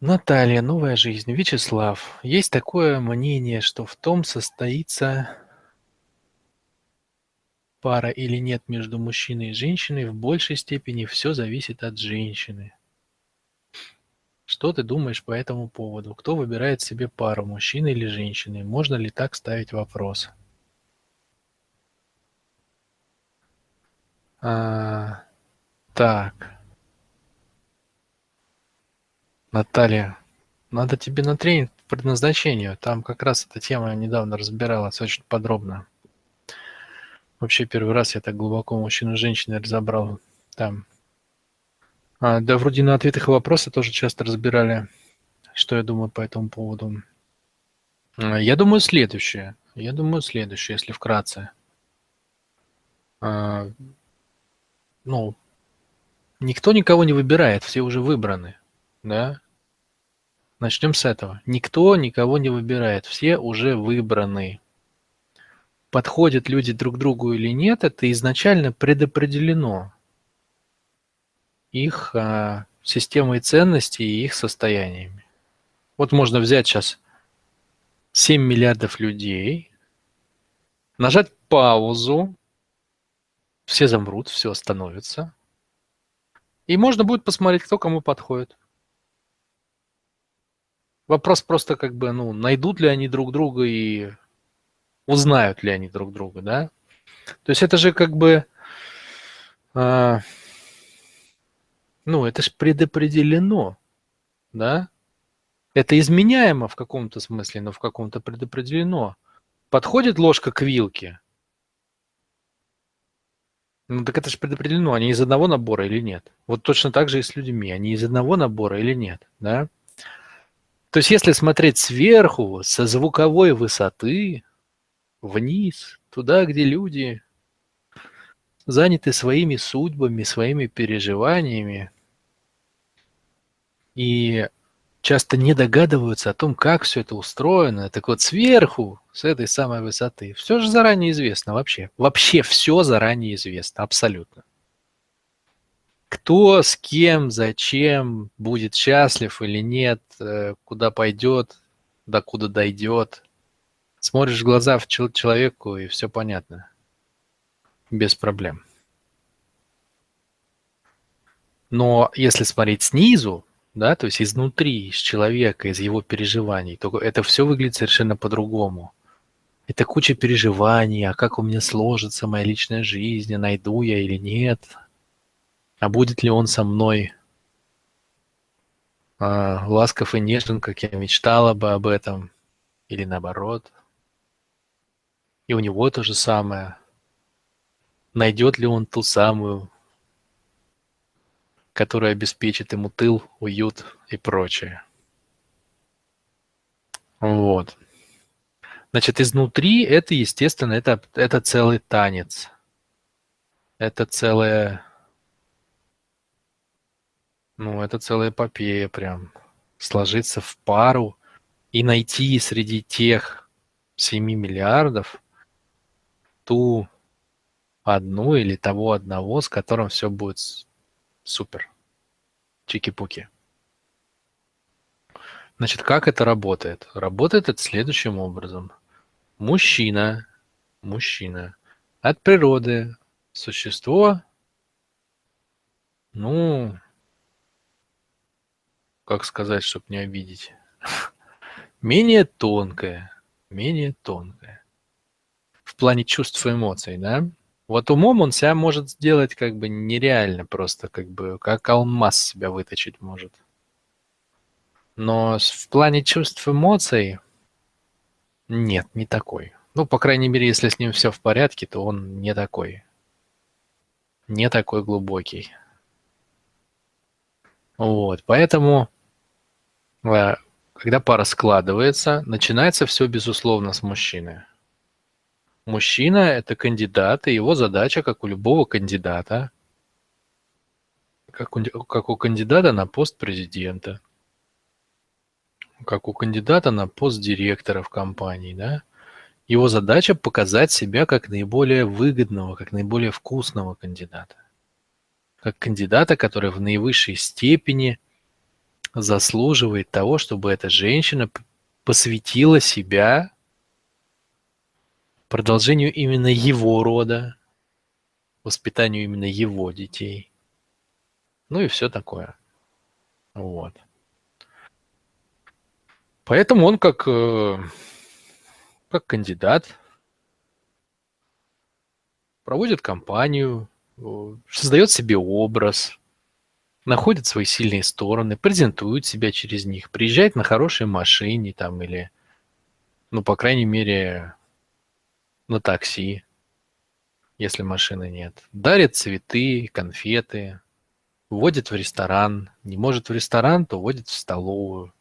Наталья, новая жизнь. Вячеслав. Есть такое мнение, что в том состоится пара или нет между мужчиной и женщиной, в большей степени все зависит от женщины. Что ты думаешь по этому поводу? Кто выбирает себе пару, мужчина или женщина? Можно ли так ставить вопрос? А, так. Наталья, надо тебе на тренинг по предназначению. Там как раз эта тема недавно разбиралась очень подробно. Вообще первый раз я так глубоко мужчину и женщину разобрал там. А, да, вроде на ответах и вопросы тоже часто разбирали, что я думаю по этому поводу. А, я думаю следующее. Я думаю следующее, если вкратце. А, ну, никто никого не выбирает, все уже выбраны, да? Начнем с этого. Никто никого не выбирает, все уже выбраны. Подходят люди друг другу или нет, это изначально предопределено их а, системой ценностей и их состояниями. Вот можно взять сейчас 7 миллиардов людей, нажать паузу, все замрут, все остановится, и можно будет посмотреть, кто кому подходит. Вопрос просто как бы, ну, найдут ли они друг друга и узнают ли они друг друга, да? То есть это же как бы, э, ну, это же предопределено, да? Это изменяемо в каком-то смысле, но в каком-то предопределено. Подходит ложка к вилке? Ну, так это же предопределено, они из одного набора или нет? Вот точно так же и с людьми, они из одного набора или нет, да? То есть если смотреть сверху, со звуковой высоты, вниз, туда, где люди заняты своими судьбами, своими переживаниями, и часто не догадываются о том, как все это устроено. Так вот, сверху, с этой самой высоты, все же заранее известно вообще. Вообще все заранее известно, абсолютно кто с кем, зачем, будет счастлив или нет, э, куда пойдет, до куда дойдет. Смотришь в глаза в человеку, и все понятно. Без проблем. Но если смотреть снизу, да, то есть изнутри, из человека, из его переживаний, то это все выглядит совершенно по-другому. Это куча переживаний, а как у меня сложится моя личная жизнь, найду я или нет – а будет ли он со мной а, ласков и нежен, как я мечтала бы об этом, или наоборот. И у него то же самое. Найдет ли он ту самую, которая обеспечит ему тыл, уют и прочее. Вот. Значит, изнутри это, естественно, это, это целый танец. Это целая ну, это целая эпопея прям. Сложиться в пару и найти среди тех 7 миллиардов ту одну или того одного, с которым все будет супер. Чики-пуки. Значит, как это работает? Работает это следующим образом. Мужчина, мужчина от природы, существо, ну, как сказать, чтобы не обидеть, менее тонкое, менее тонкое. В плане чувств и эмоций, да? Вот умом он себя может сделать как бы нереально просто, как бы, как алмаз себя выточить может. Но в плане чувств и эмоций нет, не такой. Ну, по крайней мере, если с ним все в порядке, то он не такой. Не такой глубокий. Вот, поэтому когда пара складывается, начинается все, безусловно, с мужчины. Мужчина – это кандидат, и его задача, как у любого кандидата, как у, как у кандидата на пост президента, как у кандидата на пост директора в компании, да, его задача показать себя как наиболее выгодного, как наиболее вкусного кандидата. Как кандидата, который в наивысшей степени заслуживает того, чтобы эта женщина посвятила себя продолжению именно его рода, воспитанию именно его детей. Ну и все такое. Вот. Поэтому он как, э, как кандидат проводит кампанию, создает себе образ, находит свои сильные стороны, презентует себя через них, приезжает на хорошей машине там или, ну, по крайней мере, на такси, если машины нет. Дарит цветы, конфеты, водит в ресторан. Не может в ресторан, то водит в столовую.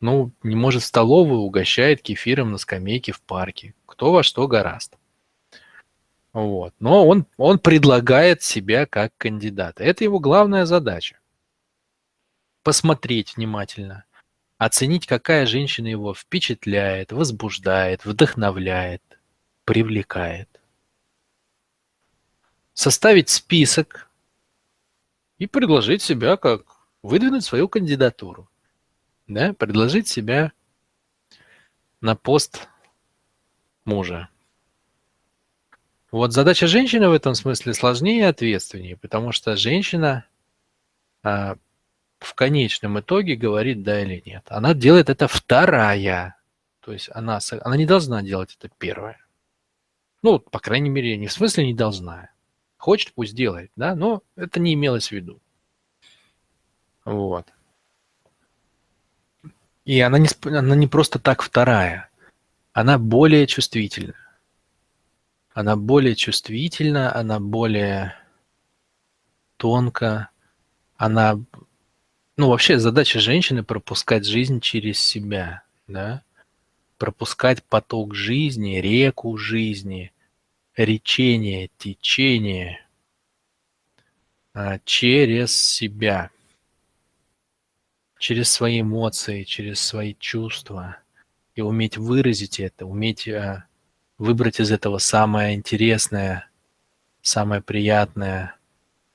Ну, не может в столовую, угощает кефиром на скамейке в парке. Кто во что гораст. Вот. Но он, он предлагает себя как кандидата. Это его главная задача. Посмотреть внимательно, оценить, какая женщина его впечатляет, возбуждает, вдохновляет, привлекает. Составить список и предложить себя как выдвинуть свою кандидатуру. Да, предложить себя на пост мужа. Вот задача женщины в этом смысле сложнее и ответственнее, потому что женщина а, в конечном итоге говорит да или нет. Она делает это вторая. То есть она, она не должна делать это первая. Ну, по крайней мере, не в смысле не должна. Хочет, пусть делает, да, но это не имелось в виду. Вот. И она не, она не просто так вторая. Она более чувствительна она более чувствительна, она более тонко, она... Ну, вообще задача женщины пропускать жизнь через себя, да? Пропускать поток жизни, реку жизни, речение, течение а, через себя, через свои эмоции, через свои чувства. И уметь выразить это, уметь а, выбрать из этого самое интересное, самое приятное,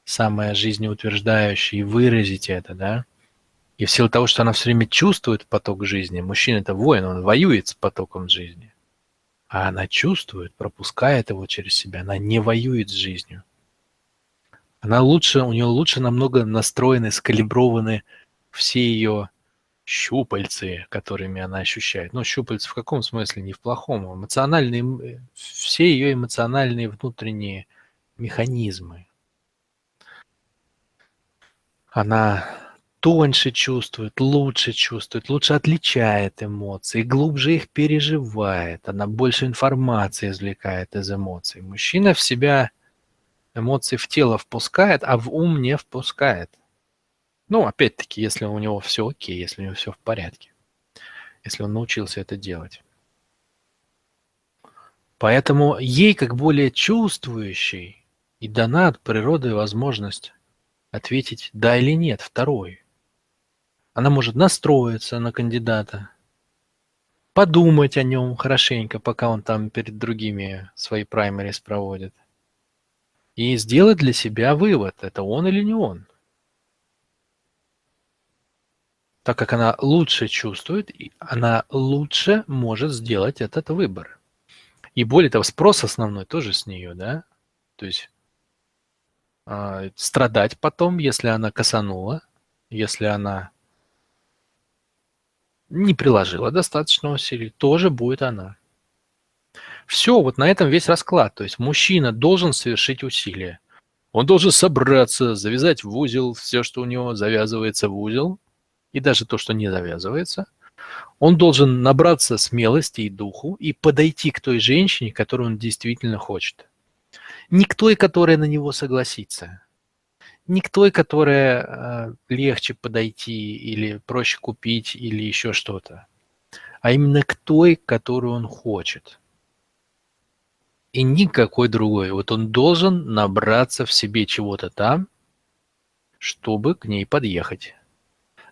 самое жизнеутверждающее и выразить это, да? И в силу того, что она все время чувствует поток жизни, мужчина это воин, он воюет с потоком жизни, а она чувствует, пропускает его через себя, она не воюет с жизнью. Она лучше, у нее лучше намного настроены, скалиброваны все ее щупальцы, которыми она ощущает. Ну, щупальцы в каком смысле? Не в плохом. А эмоциональные, э, все ее эмоциональные внутренние механизмы. Она тоньше чувствует, лучше чувствует, лучше отличает эмоции, глубже их переживает. Она больше информации извлекает из эмоций. Мужчина в себя эмоции в тело впускает, а в ум не впускает – ну, опять-таки, если у него все окей, если у него все в порядке. Если он научился это делать. Поэтому ей, как более чувствующей, и дана от природы возможность ответить «да» или «нет» второй. Она может настроиться на кандидата, подумать о нем хорошенько, пока он там перед другими свои праймерис проводит, и сделать для себя вывод, это он или не он. Так как она лучше чувствует, она лучше может сделать этот выбор. И более того, спрос основной тоже с нее, да? То есть э, страдать потом, если она косанула, если она не приложила достаточно усилий, тоже будет она. Все, вот на этом весь расклад. То есть мужчина должен совершить усилия. Он должен собраться, завязать в узел все, что у него завязывается в узел, и даже то, что не завязывается, он должен набраться смелости и духу и подойти к той женщине, которую он действительно хочет. Не к той, которая на него согласится. Не к той, которая э, легче подойти или проще купить или еще что-то. А именно к той, которую он хочет. И никакой другой. Вот он должен набраться в себе чего-то там, чтобы к ней подъехать.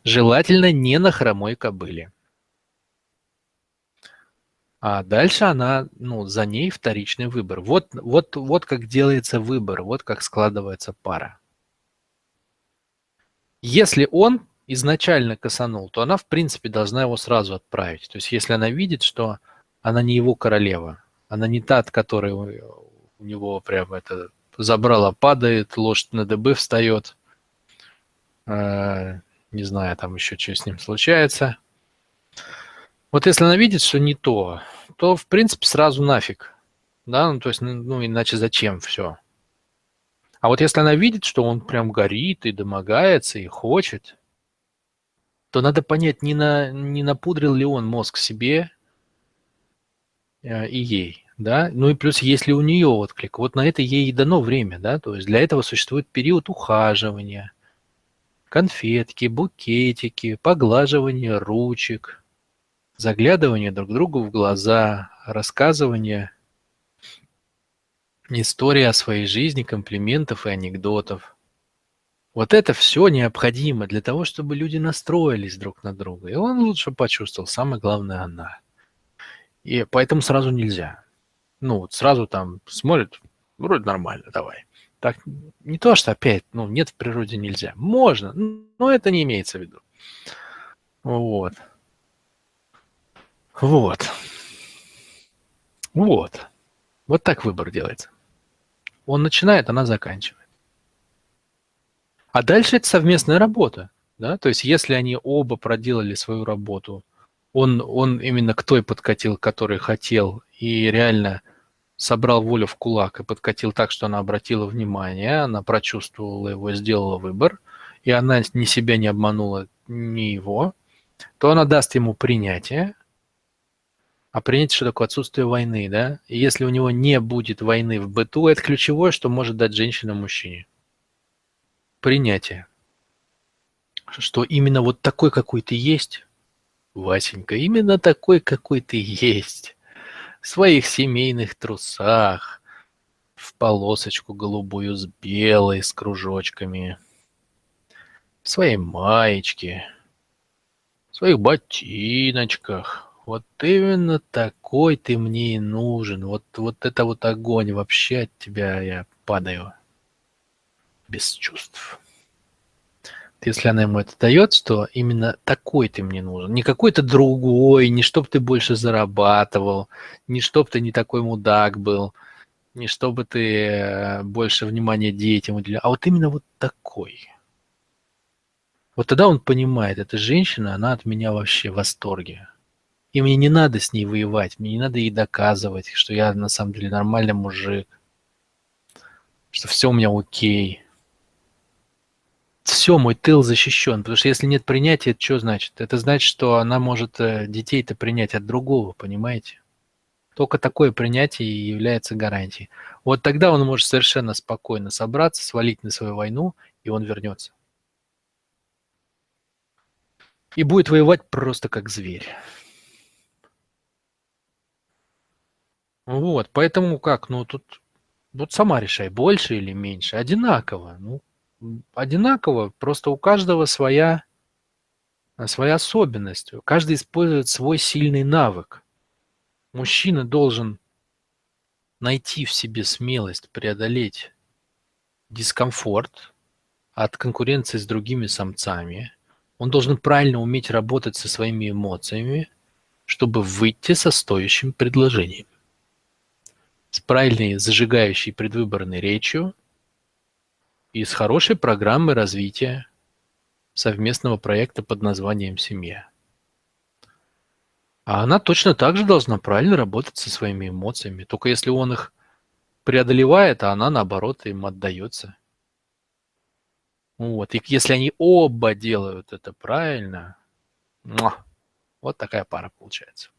Желательно не на хромой кобыле. А дальше она, ну, за ней вторичный выбор. Вот, вот, вот как делается выбор, вот как складывается пара. Если он изначально косанул, то она, в принципе, должна его сразу отправить. То есть если она видит, что она не его королева, она не та, от которой у него прям это забрала, падает, лошадь на дыбы встает, э, не знаю, там еще что с ним случается. Вот если она видит, что не то, то, в принципе, сразу нафиг. Да, ну, то есть, ну, иначе зачем все? А вот если она видит, что он прям горит и домогается, и хочет, то надо понять, не, на, не напудрил ли он мозг себе э, и ей, да, ну и плюс, есть ли у нее отклик. Вот на это ей и дано время, да, то есть для этого существует период ухаживания, конфетки, букетики, поглаживание ручек, заглядывание друг другу в глаза, рассказывание истории о своей жизни, комплиментов и анекдотов. Вот это все необходимо для того, чтобы люди настроились друг на друга. И он лучше почувствовал, самое главное, она. И поэтому сразу нельзя. Ну, вот сразу там смотрит, вроде нормально, давай. Так, не то, что опять, ну, нет в природе нельзя. Можно, но это не имеется в виду. Вот. Вот. Вот. Вот так выбор делается. Он начинает, она заканчивает. А дальше это совместная работа. Да? То есть если они оба проделали свою работу, он, он именно к той подкатил, который хотел, и реально собрал волю в кулак и подкатил так, что она обратила внимание, она прочувствовала его, сделала выбор, и она ни себя не обманула, ни его, то она даст ему принятие, а принятие, что такое отсутствие войны, да? И если у него не будет войны в быту, это ключевое, что может дать женщина мужчине. Принятие. Что именно вот такой, какой ты есть, Васенька, именно такой, какой ты есть. Своих семейных трусах, в полосочку голубую с белой, с кружочками, в своей маечке, в своих ботиночках, вот именно такой ты мне и нужен. Вот, вот это вот огонь. Вообще от тебя я падаю без чувств. Если она ему это дает, что именно такой ты мне нужен, не какой-то другой, не чтоб ты больше зарабатывал, не чтоб ты не такой мудак был, не чтобы ты э, больше внимания детям уделял, а вот именно вот такой. Вот тогда он понимает, эта женщина, она от меня вообще в восторге. И мне не надо с ней воевать, мне не надо ей доказывать, что я на самом деле нормальный мужик, что все у меня окей. Все, мой тыл защищен, потому что если нет принятия, это что значит? Это значит, что она может э, детей-то принять от другого, понимаете? Только такое принятие и является гарантией. Вот тогда он может совершенно спокойно собраться, свалить на свою войну, и он вернется. И будет воевать просто как зверь. Вот, поэтому как, ну тут вот сама решай, больше или меньше. Одинаково. Ну, одинаково, просто у каждого своя, своя особенность. Каждый использует свой сильный навык. Мужчина должен найти в себе смелость преодолеть дискомфорт от конкуренции с другими самцами. Он должен правильно уметь работать со своими эмоциями, чтобы выйти со стоящим предложением с правильной зажигающей предвыборной речью и с хорошей программой развития совместного проекта под названием «Семья». А она точно так же должна правильно работать со своими эмоциями. Только если он их преодолевает, а она, наоборот, им отдается. Вот. И если они оба делают это правильно, вот такая пара получается.